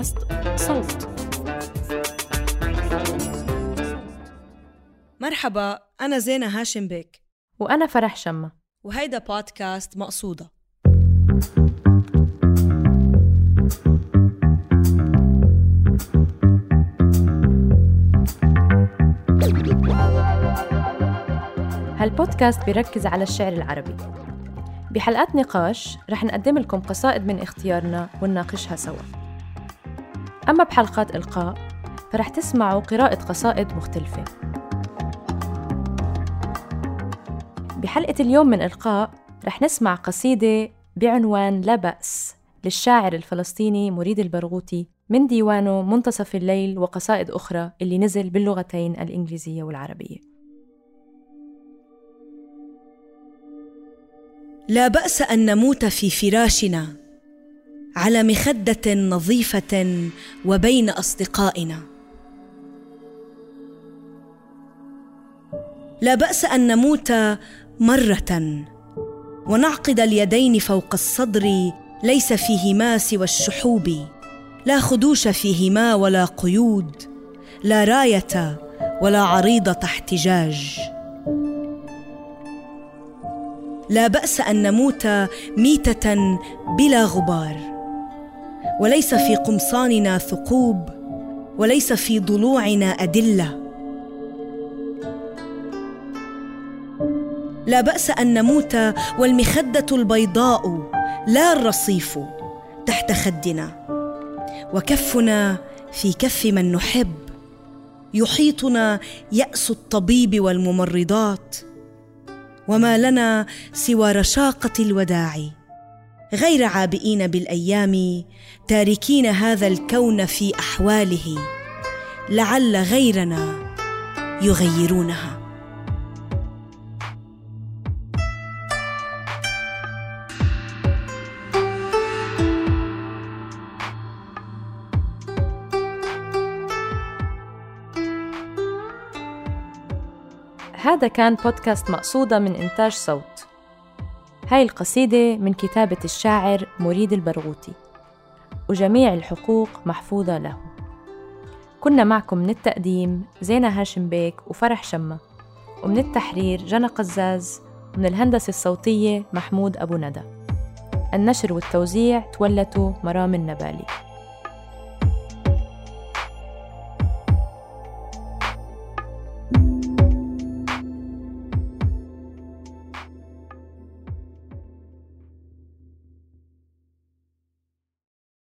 بودكاست صوت. مرحبا أنا زينة هاشم بيك. وأنا فرح شمة. وهيدا بودكاست مقصودة. هالبودكاست بيركز على الشعر العربي. بحلقات نقاش رح نقدم لكم قصائد من اختيارنا ونناقشها سوا. أما بحلقات إلقاء فرح تسمعوا قراءة قصائد مختلفة. بحلقة اليوم من إلقاء رح نسمع قصيدة بعنوان لا بأس للشاعر الفلسطيني مريد البرغوثي من ديوانه منتصف الليل وقصائد أخرى اللي نزل باللغتين الإنجليزية والعربية. لا بأس أن نموت في فراشنا. على مخدة نظيفة وبين أصدقائنا. لا بأس أن نموت مرة ونعقد اليدين فوق الصدر ليس فيهما سوى الشحوب لا خدوش فيهما ولا قيود لا راية ولا عريضه احتجاج لا بأس أن نموت ميتة بلا غبار. وليس في قمصاننا ثقوب وليس في ضلوعنا أدلة. لا بأس أن نموت والمخدة البيضاء لا الرصيف تحت خدنا. وكفنا في كف من نحب يحيطنا يأس الطبيب والممرضات. وما لنا سوى رشاقة الوداع. غير عابئين بالأيام تاركين هذا الكون في أحواله. لعل غيرنا يغيرونها. هذا كان بودكاست مقصودة من إنتاج صوت. هاي القصيدة من كتابة الشاعر مريد البرغوثي وجميع الحقوق محفوظة له. كنا معكم من التقديم زينة هاشم بيك وفرح شمة ومن التحرير جنى قزاز ومن الهندسة الصوتية محمود أبو ندى. النشر والتوزيع تولته مرام النبالي.